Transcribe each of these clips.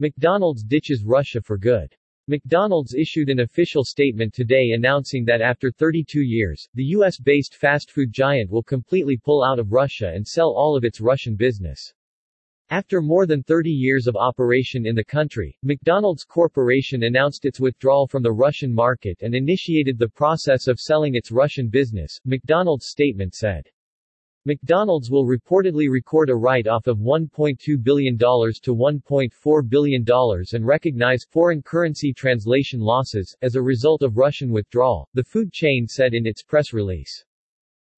McDonald's ditches Russia for good. McDonald's issued an official statement today announcing that after 32 years, the U.S.-based fast food giant will completely pull out of Russia and sell all of its Russian business. After more than 30 years of operation in the country, McDonald's Corporation announced its withdrawal from the Russian market and initiated the process of selling its Russian business, McDonald's statement said. McDonald's will reportedly record a write-off of $1.2 billion to $1.4 billion and recognize foreign currency translation losses, as a result of Russian withdrawal, the food chain said in its press release.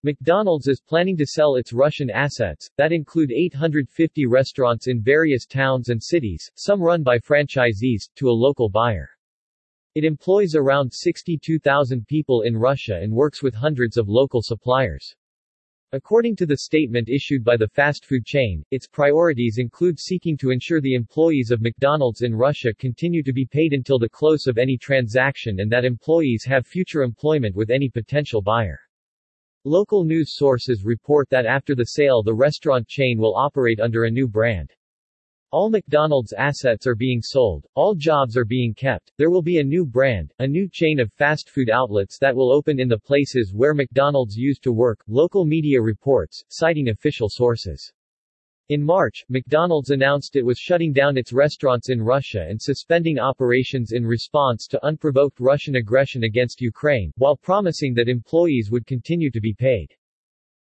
McDonald's is planning to sell its Russian assets, that include 850 restaurants in various towns and cities, some run by franchisees, to a local buyer. It employs around 62,000 people in Russia and works with hundreds of local suppliers. According to the statement issued by the fast food chain, its priorities include seeking to ensure the employees of McDonald's in Russia continue to be paid until the close of any transaction and that employees have future employment with any potential buyer. Local news sources report that after the sale the restaurant chain will operate under a new brand. All McDonald's assets are being sold, all jobs are being kept, there will be a new brand, a new chain of fast food outlets that will open in the places where McDonald's used to work, local media reports, citing official sources. In March, McDonald's announced it was shutting down its restaurants in Russia and suspending operations in response to unprovoked Russian aggression against Ukraine, while promising that employees would continue to be paid.